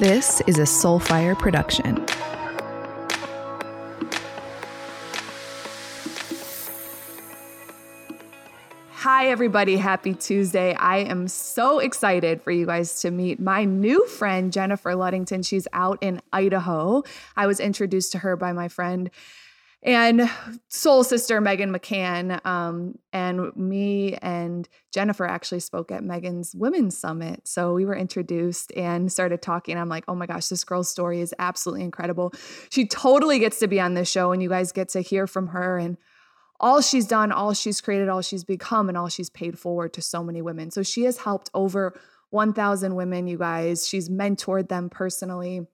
This is a Soulfire production. Hi, everybody. Happy Tuesday. I am so excited for you guys to meet my new friend, Jennifer Luddington. She's out in Idaho. I was introduced to her by my friend and soul sister Megan McCann. Um, and me and Jennifer actually spoke at Megan's Women's Summit. So we were introduced and started talking. I'm like, oh my gosh, this girl's story is absolutely incredible. She totally gets to be on this show, and you guys get to hear from her and all she's done, all she's created, all she's become, and all she's paid forward to so many women. So she has helped over 1,000 women, you guys. She's mentored them personally.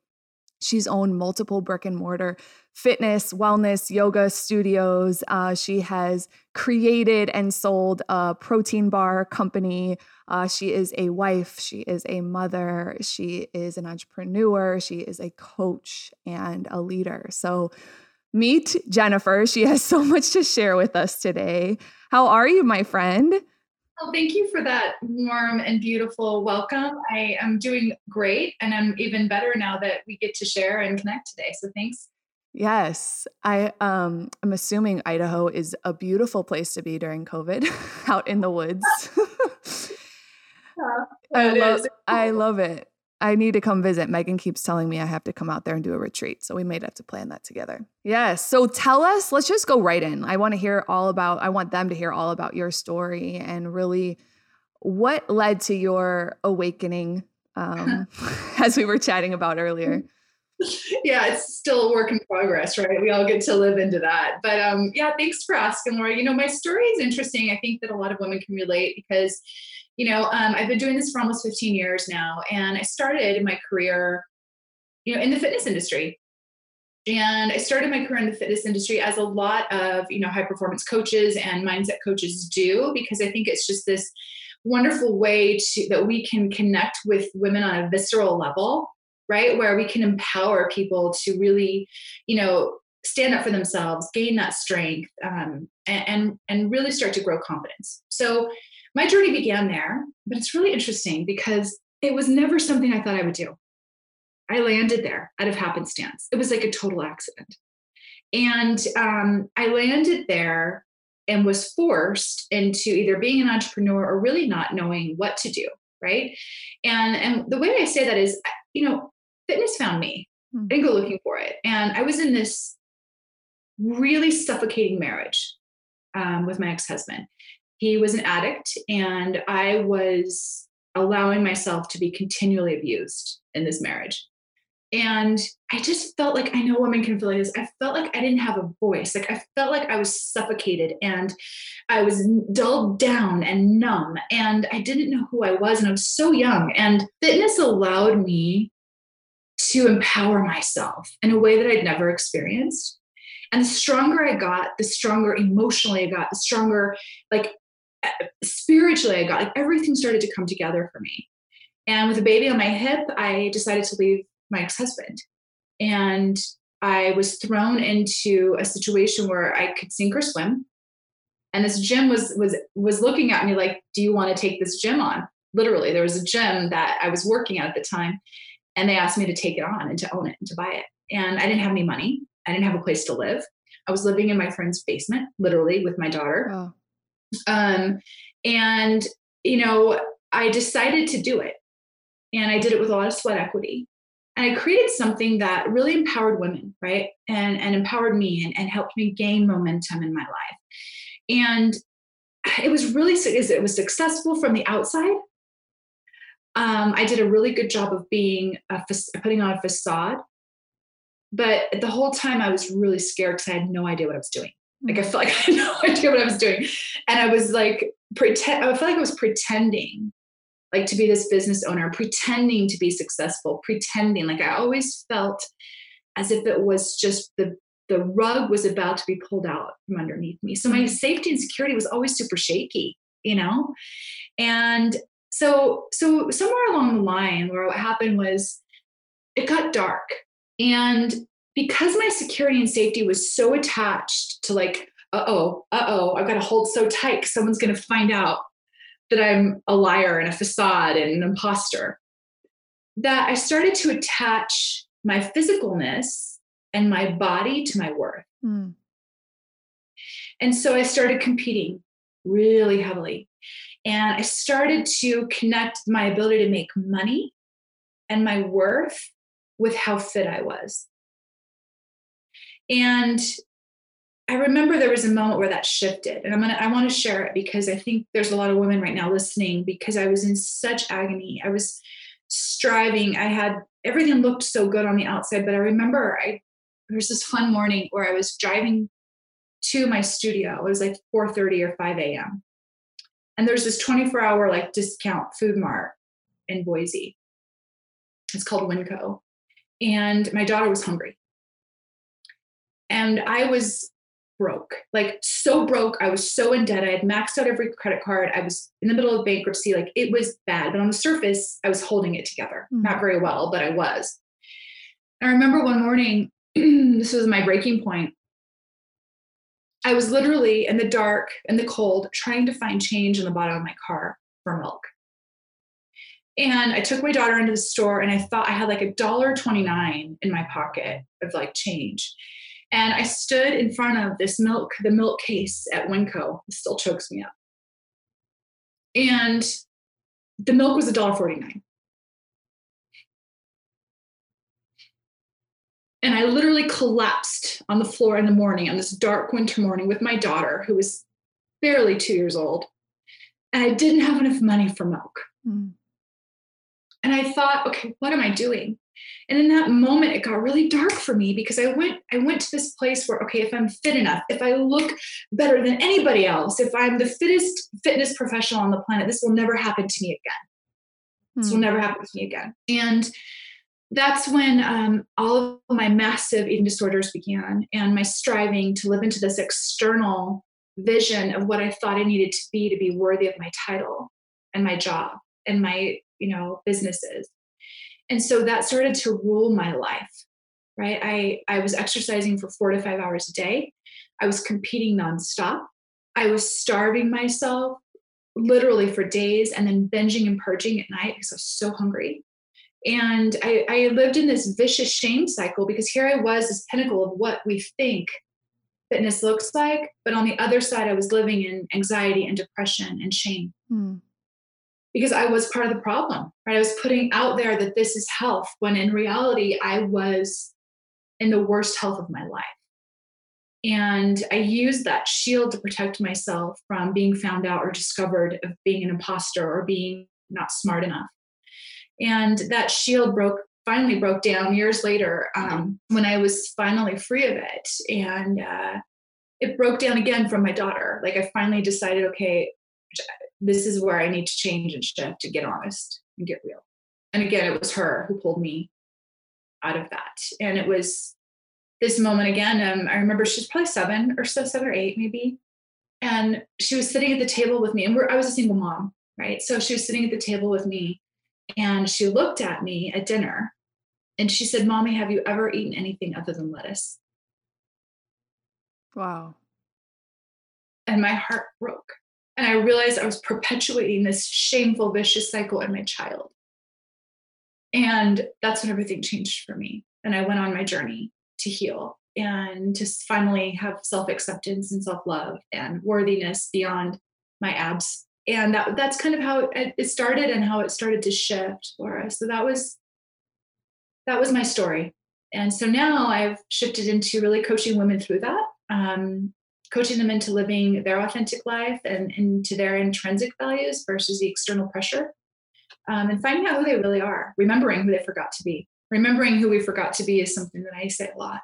She's owned multiple brick and mortar fitness, wellness, yoga studios. Uh, she has created and sold a protein bar company. Uh, she is a wife. She is a mother. She is an entrepreneur. She is a coach and a leader. So, meet Jennifer. She has so much to share with us today. How are you, my friend? Well, thank you for that warm and beautiful welcome. I am doing great, and I'm even better now that we get to share and connect today. So thanks. Yes, I um I'm assuming Idaho is a beautiful place to be during COVID, out in the woods. yeah, I love I love it. I need to come visit. Megan keeps telling me I have to come out there and do a retreat. So we may have to plan that together. Yes. So tell us, let's just go right in. I want to hear all about, I want them to hear all about your story and really what led to your awakening um, as we were chatting about earlier. Yeah, it's still a work in progress, right? We all get to live into that. But um, yeah, thanks for asking, Laura. You know, my story is interesting. I think that a lot of women can relate because you know, um, I've been doing this for almost 15 years now, and I started my career, you know, in the fitness industry. And I started my career in the fitness industry as a lot of, you know, high performance coaches and mindset coaches do, because I think it's just this wonderful way to that we can connect with women on a visceral level, right? Where we can empower people to really, you know, stand up for themselves, gain that strength, um, and, and and really start to grow confidence. So my journey began there, but it's really interesting because it was never something I thought I would do. I landed there out of happenstance. It was like a total accident. And um, I landed there and was forced into either being an entrepreneur or really not knowing what to do. Right. And, and the way I say that is, you know, fitness found me. Mm-hmm. I didn't go looking for it. And I was in this really suffocating marriage um, with my ex husband he was an addict and i was allowing myself to be continually abused in this marriage and i just felt like i know women can feel like this i felt like i didn't have a voice like i felt like i was suffocated and i was dulled down and numb and i didn't know who i was and i was so young and fitness allowed me to empower myself in a way that i'd never experienced and the stronger I got, the stronger emotionally I got, the stronger like eh, spiritually, I got like everything started to come together for me. And with a baby on my hip, I decided to leave my ex husband. And I was thrown into a situation where I could sink or swim. And this gym was was was looking at me like, "Do you want to take this gym on?" Literally, there was a gym that I was working at at the time, and they asked me to take it on and to own it and to buy it. And I didn't have any money. I didn't have a place to live. I was living in my friend's basement, literally, with my daughter. Um, and, you know, I decided to do it. And I did it with a lot of sweat equity. And I created something that really empowered women, right? And, and empowered me and, and helped me gain momentum in my life. And it was really it was successful from the outside. Um, I did a really good job of being a, putting on a facade, but the whole time I was really scared because I had no idea what I was doing. Like I mm. felt like I had no idea what I was doing. And I was like pretend I felt like I was pretending like to be this business owner, pretending to be successful, pretending like I always felt as if it was just the the rug was about to be pulled out from underneath me. So my mm. safety and security was always super shaky, you know? And so so somewhere along the line where what happened was it got dark and because my security and safety was so attached to like, uh oh, uh oh, I've got to hold so tight because someone's going to find out that I'm a liar and a facade and an imposter. that I started to attach my physicalness and my body to my worth. Mm. And so I started competing really heavily. And I started to connect my ability to make money and my worth with how fit I was. And I remember there was a moment where that shifted, and I'm gonna I want to share it because I think there's a lot of women right now listening because I was in such agony. I was striving. I had everything looked so good on the outside, but I remember I there was this one morning where I was driving to my studio. It was like 4:30 or 5 a.m. And there's this 24 hour like discount food mart in Boise. It's called Winco. And my daughter was hungry. And I was broke, like so broke. I was so in debt. I had maxed out every credit card. I was in the middle of bankruptcy. Like it was bad. But on the surface, I was holding it together. Mm-hmm. Not very well, but I was. I remember one morning, this was my breaking point. I was literally in the dark and the cold trying to find change in the bottom of my car for milk. And I took my daughter into the store and I thought I had like a dollar 29 in my pocket of like change. And I stood in front of this milk, the milk case at Winco. It still chokes me up. And the milk was $1.49. And I literally collapsed on the floor in the morning on this dark winter morning with my daughter, who was barely two years old. And I didn't have enough money for milk. Mm. And I thought, okay, what am I doing? And in that moment, it got really dark for me because I went, I went to this place where, okay, if I'm fit enough, if I look better than anybody else, if I'm the fittest fitness professional on the planet, this will never happen to me again. Hmm. This will hmm. never happen to me again. And that's when um, all of my massive eating disorders began and my striving to live into this external vision of what I thought I needed to be to be worthy of my title and my job and my, you know, businesses. And so that started to rule my life right? I i was exercising for four to five hours a day. I was competing nonstop. I was starving myself literally for days and then binging and purging at night because i was so hungry and I, I lived in this vicious shame cycle because here i was this pinnacle of what we think fitness looks like but on the other side i was living in anxiety and depression and shame mm because I was part of the problem, right? I was putting out there that this is health when in reality I was in the worst health of my life. And I used that shield to protect myself from being found out or discovered of being an imposter or being not smart enough. And that shield broke finally broke down years later um, when I was finally free of it. And uh, it broke down again from my daughter. Like I finally decided, okay, this is where I need to change and shift to get honest and get real. And again, it was her who pulled me out of that. And it was this moment again. Um, I remember she's probably seven or so, seven or eight maybe. And she was sitting at the table with me, and I was a single mom, right? So she was sitting at the table with me, and she looked at me at dinner, and she said, "Mommy, have you ever eaten anything other than lettuce?" Wow. And my heart broke and I realized I was perpetuating this shameful, vicious cycle in my child. And that's when everything changed for me. And I went on my journey to heal and to finally have self acceptance and self love and worthiness beyond my abs. And that, that's kind of how it, started and how it started to shift for us. So that was that was my story. And so now I've shifted into really coaching women through that. Um, coaching them into living their authentic life and into their intrinsic values versus the external pressure um, and finding out who they really are remembering who they forgot to be remembering who we forgot to be is something that i say a lot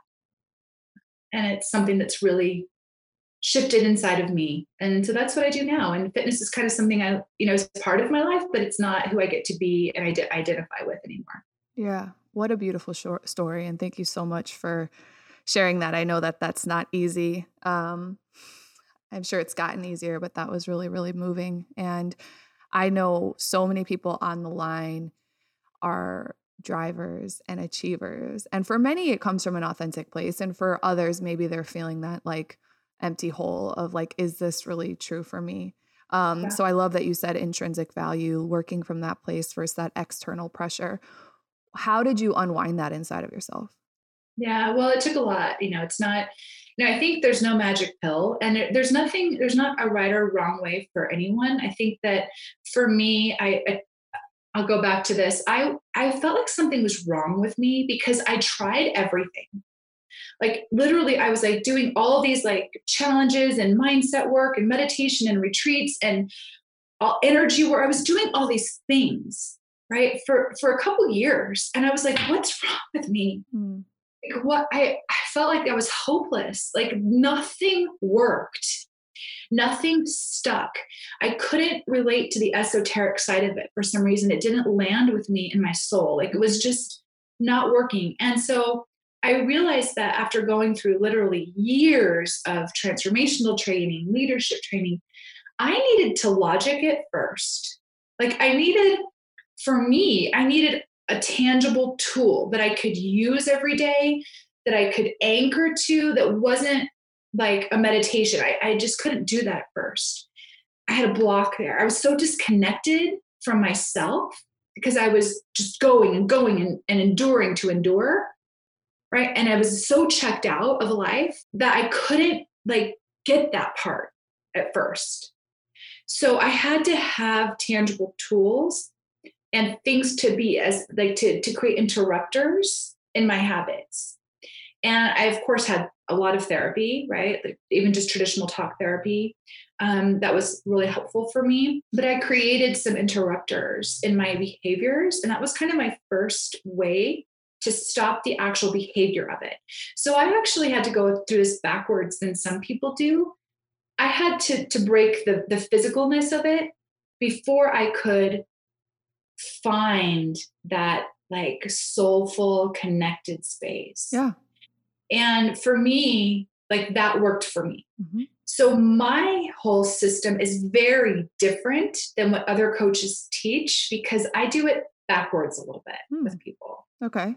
and it's something that's really shifted inside of me and so that's what i do now and fitness is kind of something i you know is part of my life but it's not who i get to be and I identify with anymore yeah what a beautiful short story and thank you so much for sharing that. I know that that's not easy. Um, I'm sure it's gotten easier, but that was really, really moving. And I know so many people on the line are drivers and achievers. And for many, it comes from an authentic place. And for others, maybe they're feeling that like empty hole of like, is this really true for me? Um, yeah. So I love that you said intrinsic value, working from that place versus that external pressure. how did you unwind that inside of yourself? Yeah, well, it took a lot. You know, it's not, you know, I think there's no magic pill and there's nothing, there's not a right or wrong way for anyone. I think that for me, I, I I'll go back to this. I I felt like something was wrong with me because I tried everything. Like literally I was like doing all these like challenges and mindset work and meditation and retreats and all energy where I was doing all these things, right? For for a couple years and I was like what's wrong with me? Mm. Like what I I felt like I was hopeless. Like nothing worked nothing stuck. I couldn't relate to the esoteric side of it for some reason. It didn't land with me in my soul. Like it was just not working. And so I realized that after going through literally years of transformational training, leadership training, I needed to logic it first. Like I needed, for me, I needed a tangible tool that I could use every day, that I could anchor to, that wasn't like a meditation. I, I just couldn't do that first. I had a block there. I was so disconnected from myself because I was just going and going and, and enduring to endure. Right. And I was so checked out of life that I couldn't like get that part at first. So I had to have tangible tools and things to be as like to, to create interrupters in my habits. And I, of course, had a lot of therapy, right? Like even just traditional talk therapy. Um, that was really helpful for me. But I created some interrupters in my behaviors. And that was kind of my first way to stop the actual behavior of it. So I actually had to go through this backwards than some people do. I had to, to break the, the physicalness of it before I could find that like soulful connected space. Yeah. And for me, like that worked for me. Mm-hmm. So my whole system is very different than what other coaches teach because I do it backwards a little bit mm. with people. Okay.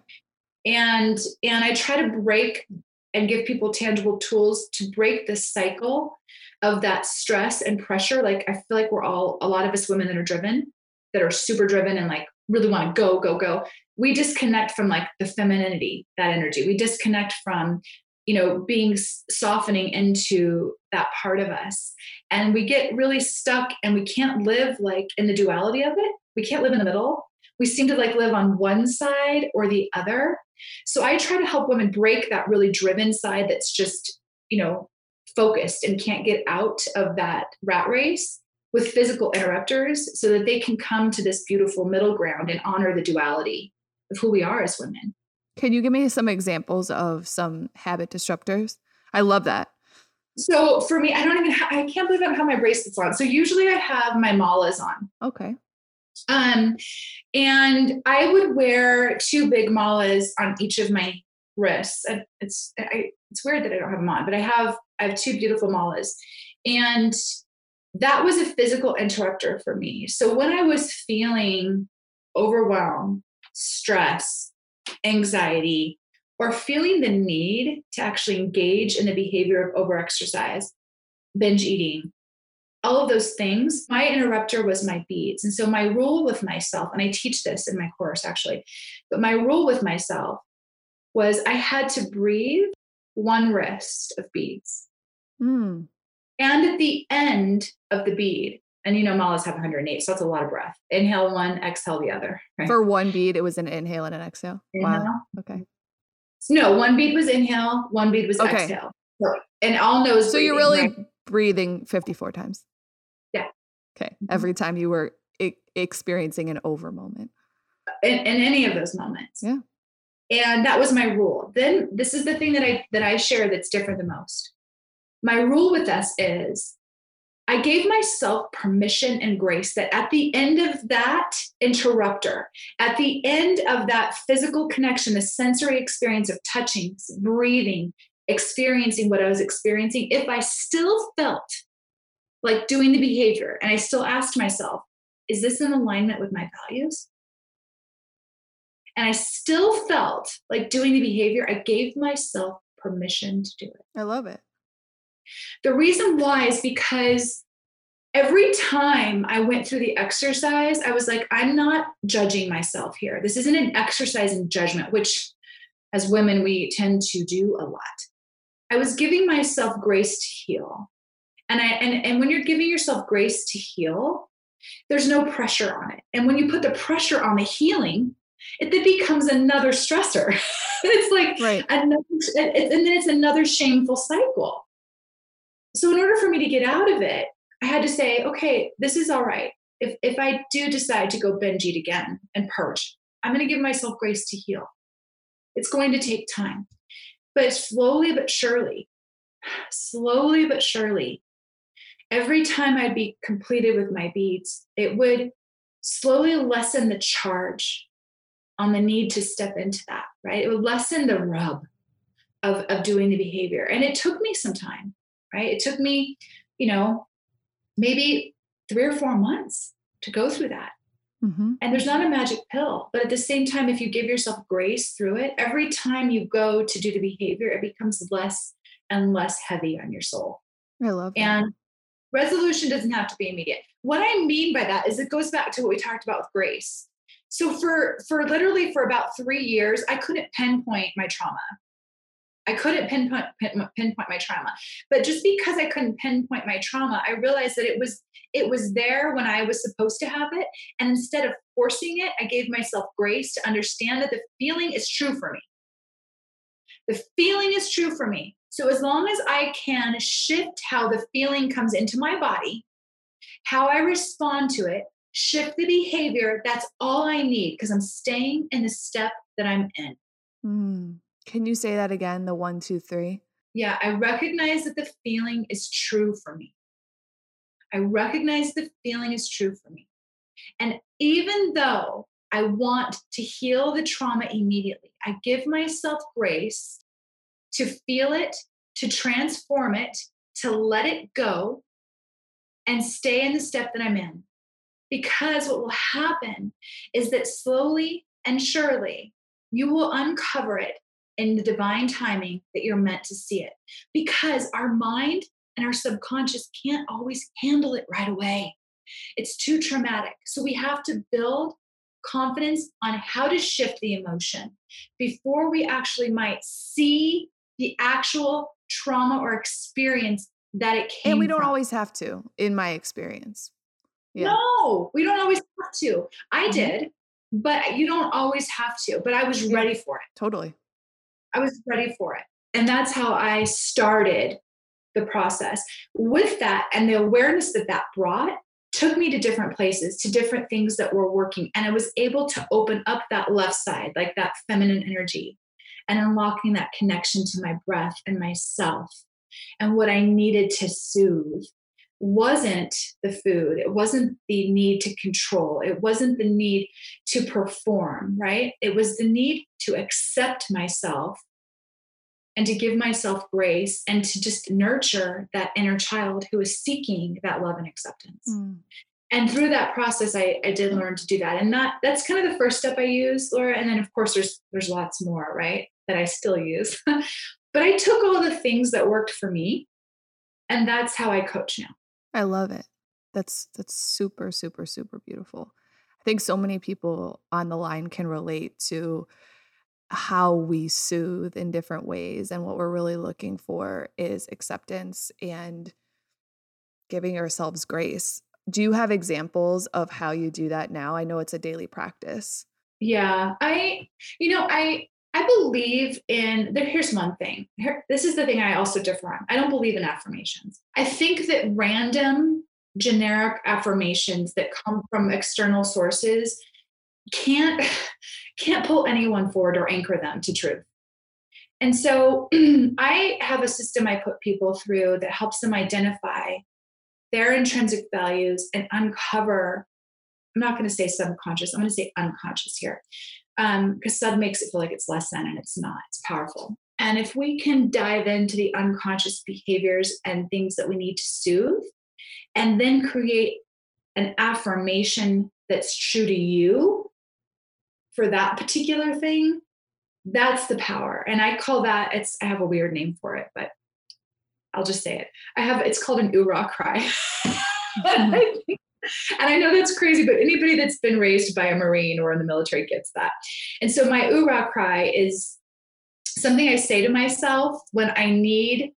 And and I try to break and give people tangible tools to break the cycle of that stress and pressure. Like I feel like we're all a lot of us women that are driven, that are super driven and like really want to go, go, go we disconnect from like the femininity that energy we disconnect from you know being softening into that part of us and we get really stuck and we can't live like in the duality of it we can't live in the middle we seem to like live on one side or the other so i try to help women break that really driven side that's just you know focused and can't get out of that rat race with physical interrupters so that they can come to this beautiful middle ground and honor the duality of who we are as women. Can you give me some examples of some habit disruptors? I love that. So for me, I don't even ha- I can't believe I don't have my bracelets on. So usually I have my malas on. Okay. Um, and I would wear two big malas on each of my wrists. It's I, it's weird that I don't have them on, but I have I have two beautiful malas, and that was a physical interrupter for me. So when I was feeling overwhelmed stress, anxiety, or feeling the need to actually engage in the behavior of overexercise, binge eating, all of those things, my interrupter was my beads. And so my rule with myself, and I teach this in my course actually, but my rule with myself was I had to breathe one wrist of beads. Mm. And at the end of the bead, and you know, malas have 108, so that's a lot of breath. Inhale one, exhale the other. Right? For one bead, it was an inhale and an exhale. Inhale. Wow. Okay. No, one bead was inhale, one bead was okay. exhale. And all nose. So breathing, you're really right? Breathing 54 times. Yeah. Okay. Mm-hmm. Every time you were I- experiencing an over moment. In, in any of those moments. Yeah. And that was my rule. Then this is the thing that I that I share that's different the most. My rule with us is I gave myself permission and grace that at the end of that interrupter, at the end of that physical connection, the sensory experience of touching, breathing, experiencing what I was experiencing, if I still felt like doing the behavior and I still asked myself, is this in alignment with my values? And I still felt like doing the behavior, I gave myself permission to do it. I love it. The reason why is because every time I went through the exercise, I was like, I'm not judging myself here. This isn't an exercise in judgment, which as women we tend to do a lot. I was giving myself grace to heal. And I and, and when you're giving yourself grace to heal, there's no pressure on it. And when you put the pressure on the healing, it then becomes another stressor. it's like right. another, and then it's another shameful cycle. So in order for me to get out of it, I had to say, okay, this is all right. If if I do decide to go binge eat again and purge, I'm going to give myself grace to heal. It's going to take time. But slowly but surely, slowly but surely, every time I'd be completed with my beads, it would slowly lessen the charge on the need to step into that, right? It would lessen the rub of, of doing the behavior. And it took me some time, right? It took me, you know, maybe three or four months to go through that. Mm-hmm. And there's not a magic pill, but at the same time, if you give yourself grace through it, every time you go to do the behavior, it becomes less and less heavy on your soul. I love that. And resolution doesn't have to be immediate. What I mean by that is it goes back to what we talked about with grace. So for for literally for about three years, I couldn't pinpoint my trauma. I couldn't pinpoint, pinpoint my trauma. But just because I couldn't pinpoint my trauma, I realized that it was it was there when I was supposed to have it. And instead of forcing it, I gave myself grace to understand that the feeling is true for me. The feeling is true for me. So as long as I can shift how the feeling comes into my body, how I respond to it, shift the behavior, that's all I need because I'm staying in the step that I'm in. Mm. Can you say that again? The one, two, three? Yeah, I recognize that the feeling is true for me. I recognize the feeling is true for me. And even though I want to heal the trauma immediately, I give myself grace to feel it, to transform it, to let it go, and stay in the step that I'm in. Because what will happen is that slowly and surely you will uncover it in the divine timing that you're meant to see it. Because our mind and our subconscious can't always handle it right away. It's too traumatic. So we have to build confidence on how to shift the emotion before we actually might see the actual trauma or experience that it came And we don't from. always have to, in my experience. Yeah. No, we don't always have to. I mm-hmm. did, but you don't always have to. But I was ready for it. Totally. I was ready for it. And that's how I started the process. With that and the awareness that that brought, took me to different places, to different things that were working. And I was able to open up that left side, like that feminine energy, and unlocking that connection to my breath and myself and what I needed to soothe wasn't the food. It wasn't the need to control. It wasn't the need to perform right? It was the need to accept myself and to give myself grace and to just nurture that inner child who is seeking that love and acceptance. Mm. and through that process I, I did learn to do that. And not that's kind of the first step i use laura. And then of course there's there's lots more right that i still use. But i took all the things that worked for me and that's how i coach now I love it. That's that's super super super beautiful. I think so many people on the line can relate to how we soothe in different ways and what we're really looking for is acceptance and giving ourselves grace. Do you have examples of how you do that now? I know it's a daily practice. Yeah, I you know, I I believe in. Here's one thing. Here, this is the thing I also differ on. I don't believe in affirmations. I think that random generic affirmations that come from external sources can't can't pull anyone forward or anchor them to truth. And so I have a system I put people through that helps them identify their intrinsic values and uncover I'm not going to say subconscious, I'm going to say unconscious here because um, sub makes it feel like it's less than and it's not it's powerful. And if we can dive into the unconscious behaviors and things that we need to soothe and then create an affirmation that's true to you for that particular thing that's the power. And i call that it's i have a weird name for it but i'll just say it. I have it's called an oorah cry and I know that's crazy, but anybody that's been raised by a Marine or in the military gets that. And so my oorah cry is something I say to myself when I need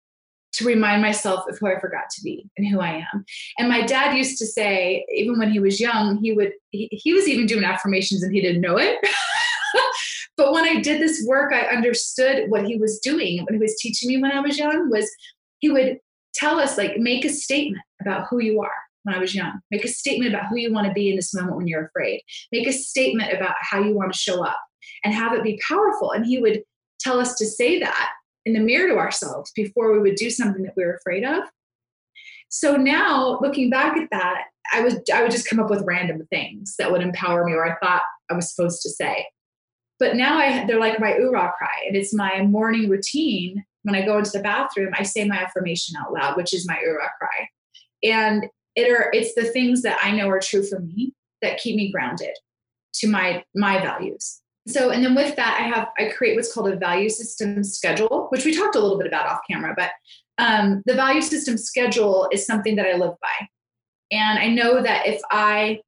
to remind myself of who I forgot to be and who I am. And my dad used to say, even when he was young, he would, he, he was even doing affirmations and he didn't know it. but when I did this work, I understood what he was doing. When he was teaching me when I was young, was he would tell us, like, make a statement about who you are when I was young. Make a statement about who you want to be in this moment when you're afraid. Make a statement about how you want to show up and have it be powerful. And he would tell us to say that in the mirror to ourselves before we would do something that we were afraid of. So now looking back at that, I was I would just come up with random things that would empower me or I thought I was supposed to say. But now I they're like my oorah cry. And it's my morning routine. When I go into the bathroom, I say my affirmation out loud, which is my oorah cry. And it are it's the things that I know are true for me that keep me grounded to my my values. So and then with that i have i create what's called a value system schedule which we talked a little bit about off camera but um, the value system schedule is something that i live by. And i know that if i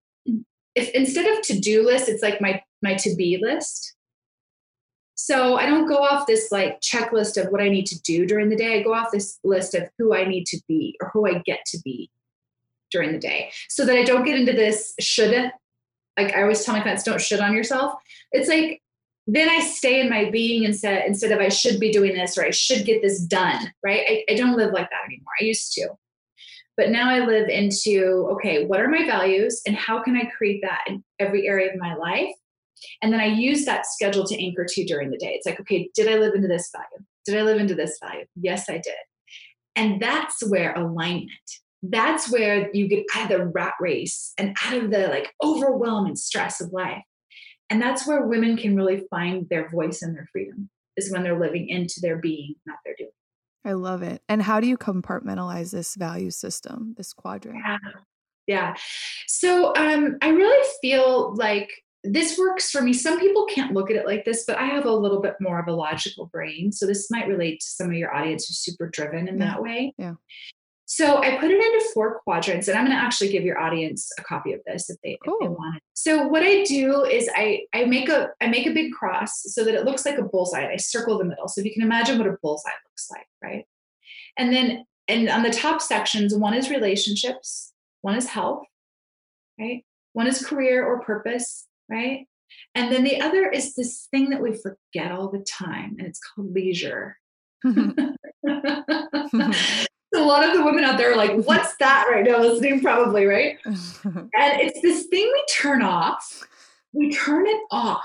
if instead of to-do list it's like my my to-be list. So i don't go off this like checklist of what i need to do during the day. I go off this list of who i need to be or who i get to be during the day so that i don't get into this should like I always tell my clients, don't shit on yourself. It's like then I stay in my being instead instead of I should be doing this or I should get this done. Right. I, I don't live like that anymore. I used to. But now I live into okay, what are my values and how can I create that in every area of my life? And then I use that schedule to anchor to during the day. It's like, okay, did I live into this value? Did I live into this value? Yes, I did. And that's where alignment that's where you get out of the rat race and out of the like overwhelm and stress of life. And that's where women can really find their voice and their freedom is when they're living into their being, not their doing. I love it. And how do you compartmentalize this value system, this quadrant? Yeah. yeah. So um, I really feel like this works for me. Some people can't look at it like this, but I have a little bit more of a logical brain. So this might relate to some of your audience who's super driven in yeah. that way. Yeah. So I put it into four quadrants, and I'm going to actually give your audience a copy of this if they, cool. if they want it. So what I do is I I make a I make a big cross so that it looks like a bullseye. I circle the middle, so if you can imagine what a bullseye looks like, right? And then and on the top sections, one is relationships, one is health, right? One is career or purpose, right? And then the other is this thing that we forget all the time, and it's called leisure. a lot of the women out there are like, what's that right now listening? Probably, right? and it's this thing we turn off. We turn it off.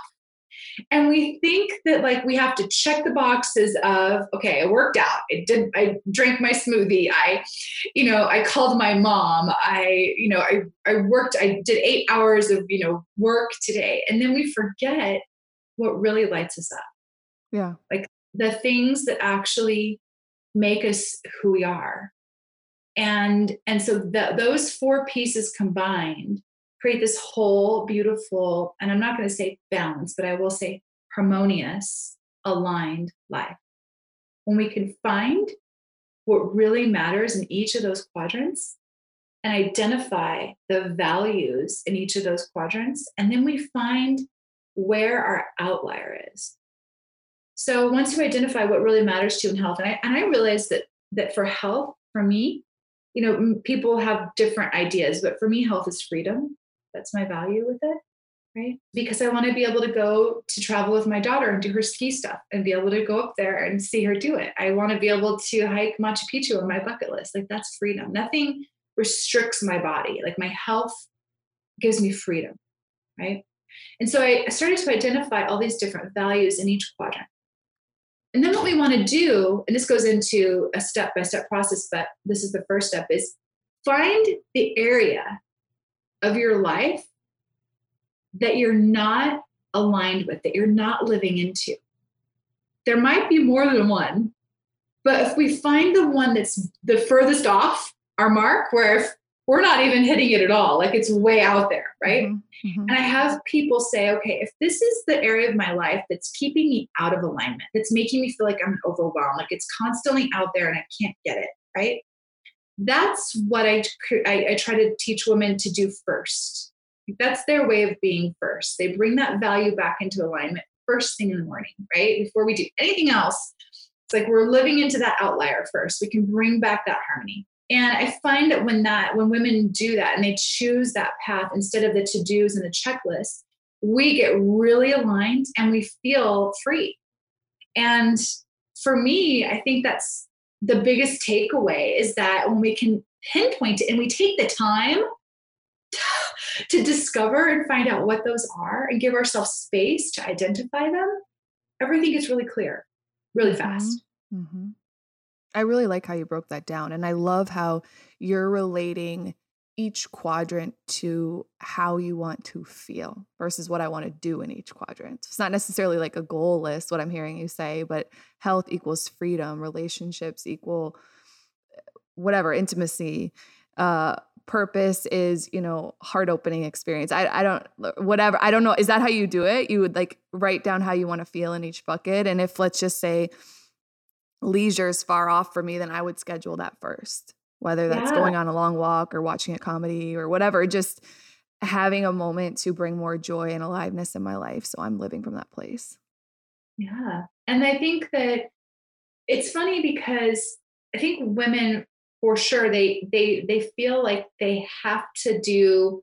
And we think that like we have to check the boxes of, okay, I worked out, I did, I drank my smoothie, I, you know, I called my mom, I, you know, I, I worked, I did eight hours of, you know, work today. And then we forget what really lights us up. Yeah. Like the things that actually make us who we are. And and so the, those four pieces combined create this whole beautiful and i'm not going to say balance but i will say harmonious aligned life. When we can find what really matters in each of those quadrants and identify the values in each of those quadrants and then we find where our outlier is so once you identify what really matters to you in health, and I, and I realized that that for health, for me, you know, people have different ideas, but for me, health is freedom. That's my value with it, right? Because I want to be able to go to travel with my daughter and do her ski stuff and be able to go up there and see her do it. I want to be able to hike Machu Picchu on my bucket list. Like that's freedom. Nothing restricts my body. Like my health gives me freedom, right? And so I started to identify all these different values in each quadrant. And then what we want to do, and this goes into a step by step process, but this is the first step, is find the area of your life that you're not aligned with, that you're not living into. There might be more than one, but if we find the one that's the furthest off our mark, where if we're not even hitting it at all. Like it's way out there, right? Mm-hmm. Mm-hmm. And I have people say, okay, if this is the area of my life that's keeping me out of alignment, that's making me feel like I'm overwhelmed, like it's constantly out there and I can't get it, right? that's what I, I, I try to teach women to do first. That's their way of being first. They bring that value back into alignment first thing in the morning, right? Before we do anything else. It's like we're living into that outlier first. We can bring back that harmony. And I find that when that when women do that and they choose that path instead of the to-dos and the checklist, we get really aligned and we feel free. And for me, I think that's the biggest takeaway is that when we can pinpoint it and we take the time to discover and find out what those are and give ourselves space to identify them, everything gets really clear, really mm-hmm. fast. Mm-hmm. I really like how you broke that down. And I love how you're relating each quadrant to how you want to feel versus what I want to do in each quadrant. It's not necessarily like a goal list, what I'm hearing you say, but health equals freedom, relationships equal whatever, intimacy. Uh, purpose is, you know, heart opening experience. I, I don't, whatever. I don't know. Is that how you do it? You would like write down how you want to feel in each bucket. And if, let's just say, leisure is far off for me, then I would schedule that first whether that's yeah. going on a long walk or watching a comedy or whatever, just having a moment to bring more joy and aliveness in my life. So I'm living from that place. Yeah. And I think that it's funny because I think women for sure they they they feel like they have to do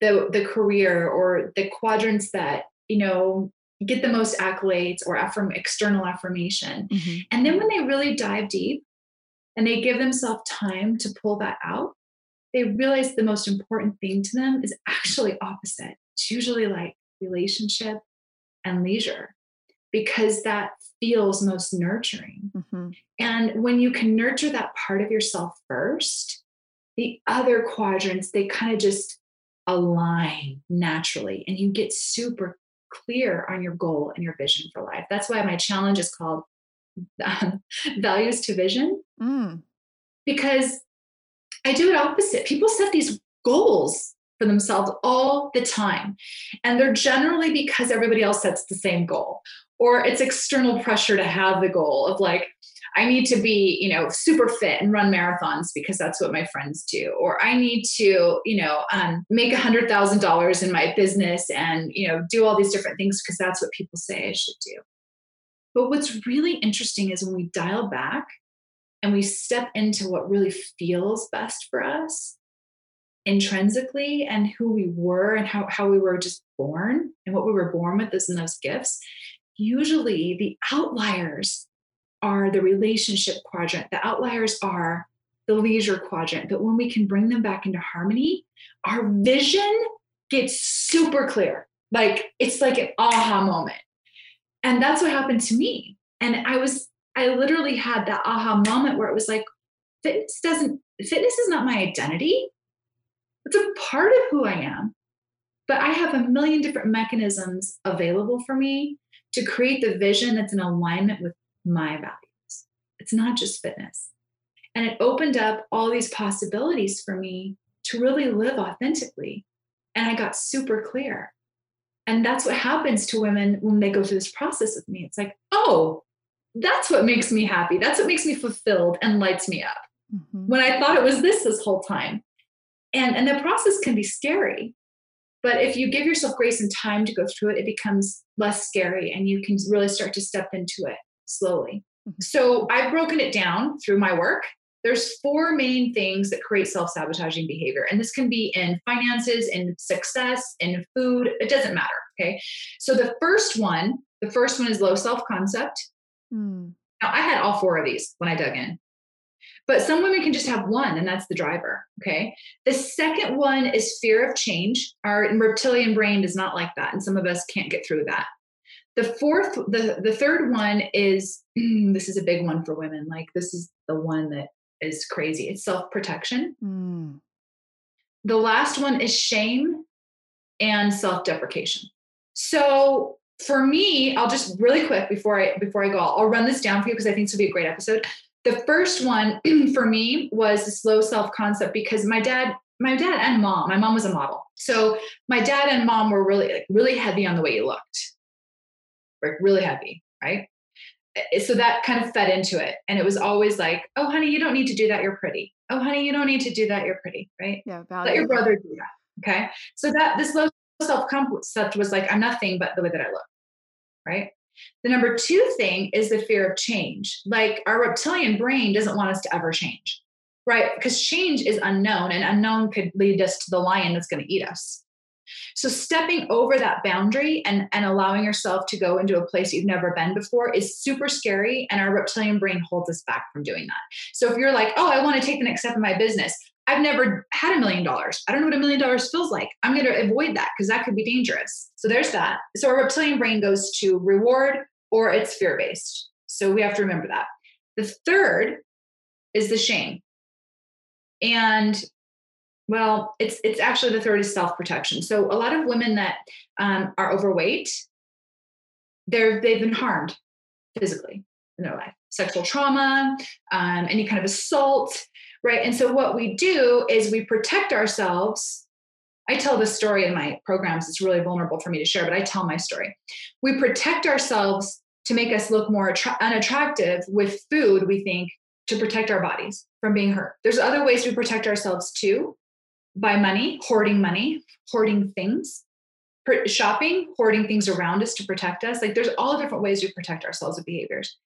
the the career or the quadrants that, you know, get the most accolades or affirm external affirmation. Mm-hmm. And then when they really dive deep and they give themselves time to pull that out, they realize the most important thing to them is actually opposite. It's usually like relationship and leisure because that feels most nurturing. Mm-hmm. And when you can nurture that part of yourself first, the other quadrants, they kind of just align naturally and you get super clear on your goal and your vision for life. That's why my challenge is called um, values to vision mm. because I do it opposite. People set these goals for themselves all the time, and they're generally because everybody else sets the same goal, or it's external pressure to have the goal of like, I need to be, you know, super fit and run marathons because that's what my friends do. Or I need to, you know, um, make a hundred thousand dollars in my business and, you know, do all these different things because that's what people say I should do. But what's really interesting is when we dial back and we step into what really feels best for us intrinsically and who we were and how, how we were just born and what we were born with is in those gifts, usually the outliers are the relationship quadrant. The outliers are the leisure quadrant. But when we can bring them back into harmony, our vision gets super clear. Like it's like an aha moment. And that's what happened to me. And I was, I literally had that aha moment where it was like, fitness doesn't, fitness is not my identity. It's a part of who I am. But I have a million different mechanisms available for me to create the vision that's in alignment with my values. It's not just fitness. And it opened up all these possibilities for me to really live authentically. And I got super clear. And that's what happens to women when they go through this process with me. It's like, oh, that's what makes me happy. That's what makes me fulfilled and lights me up. Mm-hmm. When I thought it was this this whole time. And, and the process can be scary. But if you give yourself grace and time to go through it, it becomes less scary and you can really start to step into it slowly. Mm-hmm. So I've broken it down through my work there's four main things that create self-sabotaging behavior and this can be in finances in success in food it doesn't matter okay so the first one the first one is low self-concept mm. now i had all four of these when i dug in but some women can just have one and that's the driver okay the second one is fear of change our reptilian brain does not like that and some of us can't get through that the fourth the the third one is this is a big one for women like this is the one that is crazy. It's self protection. Mm. The last one is shame and self deprecation. So for me, I'll just really quick before I before I go, I'll run this down for you because I think this will be a great episode. The first one for me was the slow self concept because my dad, my dad and mom, my mom was a model. So my dad and mom were really like really heavy on the way you looked, like really heavy, right? eh, so that kind of fed into it. And it was always like, oh, honey, you don't need to do that. You're pretty. Oh, honey, you don't need to do that. You're pretty. Right. Yeah. Value. Let your brother do that. Okay. So that this low self concept was like, I'm nothing but the way that I look. Right. The number two thing is the fear of change. Like our reptilian brain doesn't want us to ever change. Right. Because change is unknown and unknown could lead us to the lion that's going to eat us. So stepping over that boundary and, and allowing yourself to go into a place you've never been before is super scary. And our reptilian brain holds us back from doing that. So if you're like, oh, I want to take the next step in my business, I've never had a million dollars. I don't know what a million dollars feels like. I'm going to avoid that because that could be dangerous. So there's that. So our reptilian brain goes to reward or it's fear based. So we have to remember that. The third is the shame. And well, it's it's actually the third is self protection. So a lot of women that um, are overweight, they're they've been harmed physically in their life, sexual trauma, um, any kind of assault, right? And so what we do is we protect ourselves. I tell this story in my programs. It's really vulnerable for me to share, but I tell my story. We protect ourselves to make us look more attra- unattractive with food. We think to protect our bodies from being hurt. There's other ways we protect ourselves too by money, hoarding money, hoarding things, shopping, hoarding things around us to protect us. Like there's all different ways we protect ourselves with behaviors.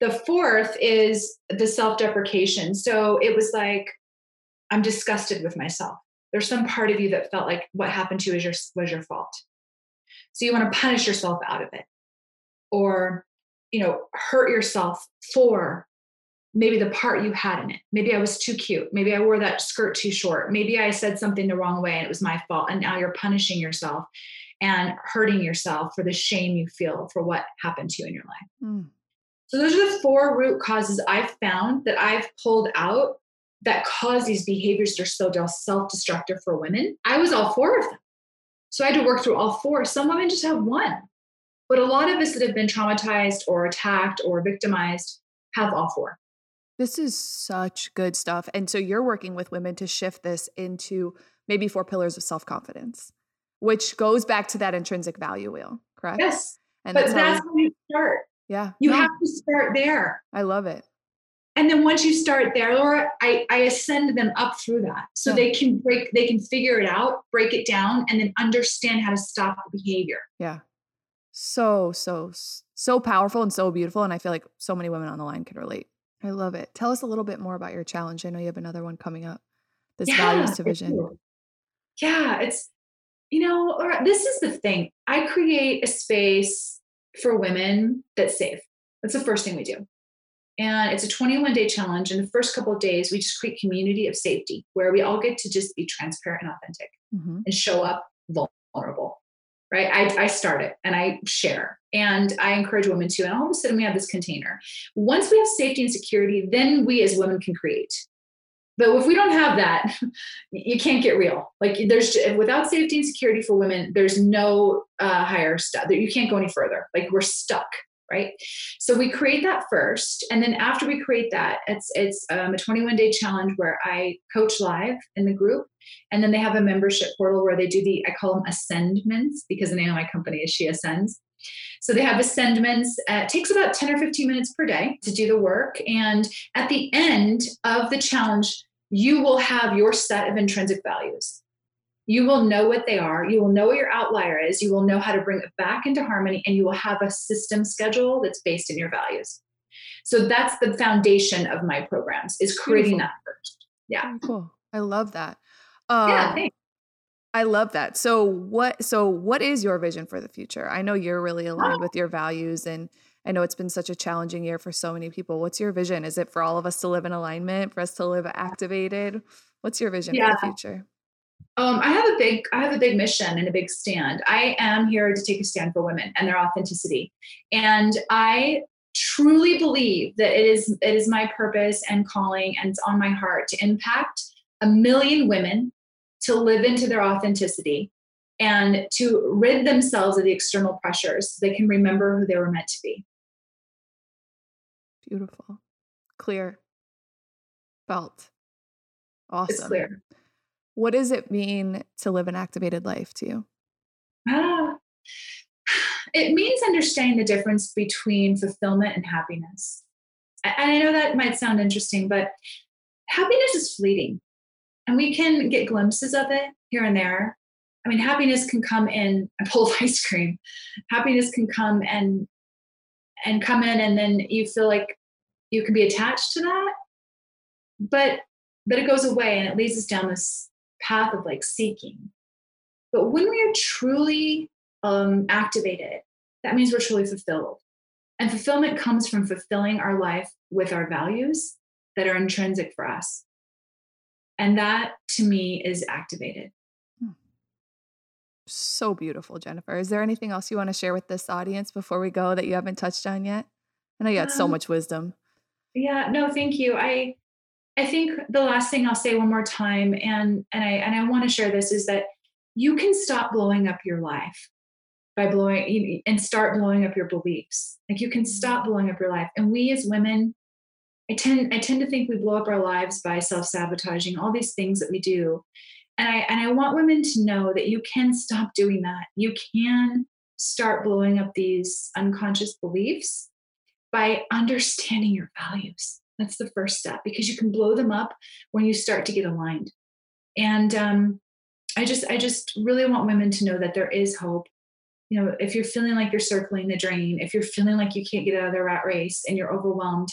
The fourth is the self deprecation. So it was like, I'm disgusted with myself. There's some part of you that felt like what happened to you was your, was your fault. So you want to punish yourself out of it or, you know, hurt yourself for maybe the part you had in it. Maybe I was too cute. Maybe I wore that skirt too short. Maybe I said something the wrong way and it was my fault. And now you're punishing yourself and hurting yourself for the shame you feel for what happened to you in your life. Mm. So, those are the four root causes I've found that I've pulled out that cause these behaviors that are so self destructive for women. I was all four of them. So, I had to work through all four. Some women just have one. But a lot of us that have been traumatized or attacked or victimized have all four. This is such good stuff. And so you're working with women to shift this into maybe four pillars of self confidence, which goes back to that intrinsic value wheel, correct? Yes. And but that's, that's how, you start. Yeah. You no. have to start there. I love it. And then once you start there, Laura, I, I ascend them up through that. So yeah. they can break, they can figure it out, break it down, and then understand how to stop the behavior. Yeah. So, so, so powerful and so beautiful. And I feel like so many women on the line can relate. I love it. Tell us a little bit more about your challenge. I know you have another one coming up. This yeah, values division. Yeah, it's you know, or this is the thing. I create a space for women that's safe. That's the first thing we do. And it's a 21 day challenge. And the first couple of days, we just create community of safety where we all get to just be transparent and authentic mm-hmm. and show up vulnerable right? I, I start it and I share and I encourage women to. And all of a sudden, we have this container. Once we have safety and security, then we as women can create. But if we don't have that, you can't get real. Like there's without safety and security for women, there's no uh, higher step. You can't go any further. Like we're stuck right so we create that first and then after we create that it's it's um, a 21 day challenge where i coach live in the group and then they have a membership portal where they do the i call them ascendments because the name of my company is she ascends so they have ascendments uh, it takes about 10 or 15 minutes per day to do the work and at the end of the challenge you will have your set of intrinsic values you will know what they are. You will know what your outlier is. You will know how to bring it back into harmony, and you will have a system schedule that's based in your values. So that's the foundation of my programs is creating Beautiful. that first. Yeah. Cool. I love that. Um, yeah. Thanks. I love that. So what so what is your vision for the future? I know you're really aligned with your values and I know it's been such a challenging year for so many people. What's your vision? Is it for all of us to live in alignment, for us to live activated? What's your vision yeah. for the future? Um, I have a big, I have a big mission and a big stand. I am here to take a stand for women and their authenticity, and I truly believe that it is it is my purpose and calling, and it's on my heart to impact a million women to live into their authenticity and to rid themselves of the external pressures so they can remember who they were meant to be. Beautiful, clear, felt, awesome. It's clear. What does it mean to live an activated life to you? Ah, it means understanding the difference between fulfillment and happiness. And I know that might sound interesting, but happiness is fleeting. And we can get glimpses of it here and there. I mean, happiness can come in a bowl of ice cream. Happiness can come and and come in and then you feel like you can be attached to that. But but it goes away and it leads us down this path of like seeking. But when we are truly um, activated, that means we're truly fulfilled. And fulfillment comes from fulfilling our life with our values that are intrinsic for us. And that to me is activated. Hmm. So beautiful, Jennifer. Is there anything else you want to share with this audience before we go that you haven't touched on yet? I know you had um, so much wisdom. Yeah, no, thank you. I I think the last thing I'll say one more time and and I and I want to share this is that you can stop blowing up your life by blowing and start blowing up your beliefs. Like you can stop mm-hmm. blowing up your life. And we as women, I tend I tend to think we blow up our lives by self-sabotaging, all these things that we do. And I and I want women to know that you can stop doing that. You can start blowing up these unconscious beliefs by understanding your values. That's the first step because you can blow them up when you start to get aligned. And um, I just I just really want women to know that there is hope you know, if you're feeling like you're circling the drain, if you're feeling like you can't get out of the rat race and you're overwhelmed,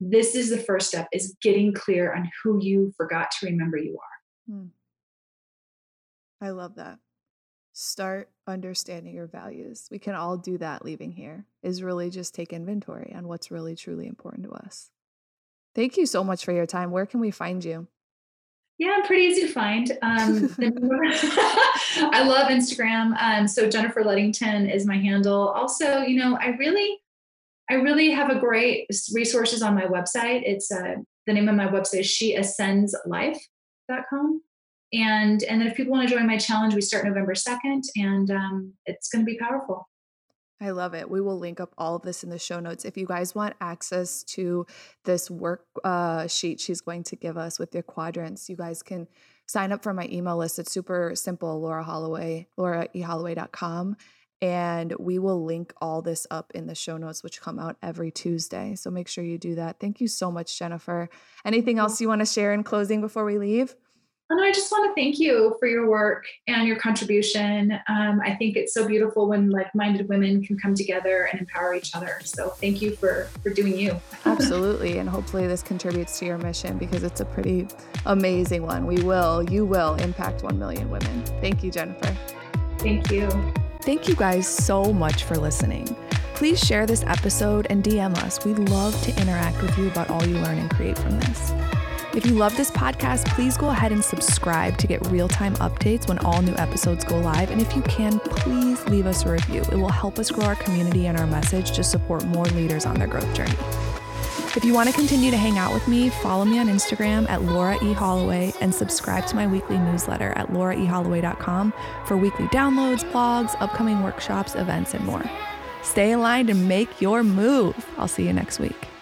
this is the first step is getting clear on who you forgot to remember you are. Hmm. I love that. Start understanding your values. We can all do that leaving here, is really just take inventory on what's really truly important to us. Thank you so much for your time. Where can we find you? Yeah, I'm pretty easy to find. Um, I love Instagram. Um, so Jennifer Luddington is my handle. Also, you know, I really, I really have a great resources on my website. It's uh, the name of my website is sheascendslife.com. And and then if people want to join my challenge, we start November 2nd and um, it's going to be powerful. I love it. We will link up all of this in the show notes. If you guys want access to this work uh, sheet she's going to give us with your quadrants, you guys can sign up for my email list. It's super simple, Laura Holloway, lauraeholloway.com. And we will link all this up in the show notes, which come out every Tuesday. So make sure you do that. Thank you so much, Jennifer. Anything else you want to share in closing before we leave? And I just want to thank you for your work and your contribution. Um, I think it's so beautiful when like-minded women can come together and empower each other. So thank you for for doing you. Absolutely, and hopefully this contributes to your mission because it's a pretty amazing one. We will, you will impact one million women. Thank you, Jennifer. Thank you. Thank you guys so much for listening. Please share this episode and DM us. We'd love to interact with you about all you learn and create from this. If you love this podcast, please go ahead and subscribe to get real time updates when all new episodes go live. And if you can, please leave us a review. It will help us grow our community and our message to support more leaders on their growth journey. If you want to continue to hang out with me, follow me on Instagram at Laura E. Holloway and subscribe to my weekly newsletter at lauraeholloway.com for weekly downloads, blogs, upcoming workshops, events, and more. Stay aligned and make your move. I'll see you next week.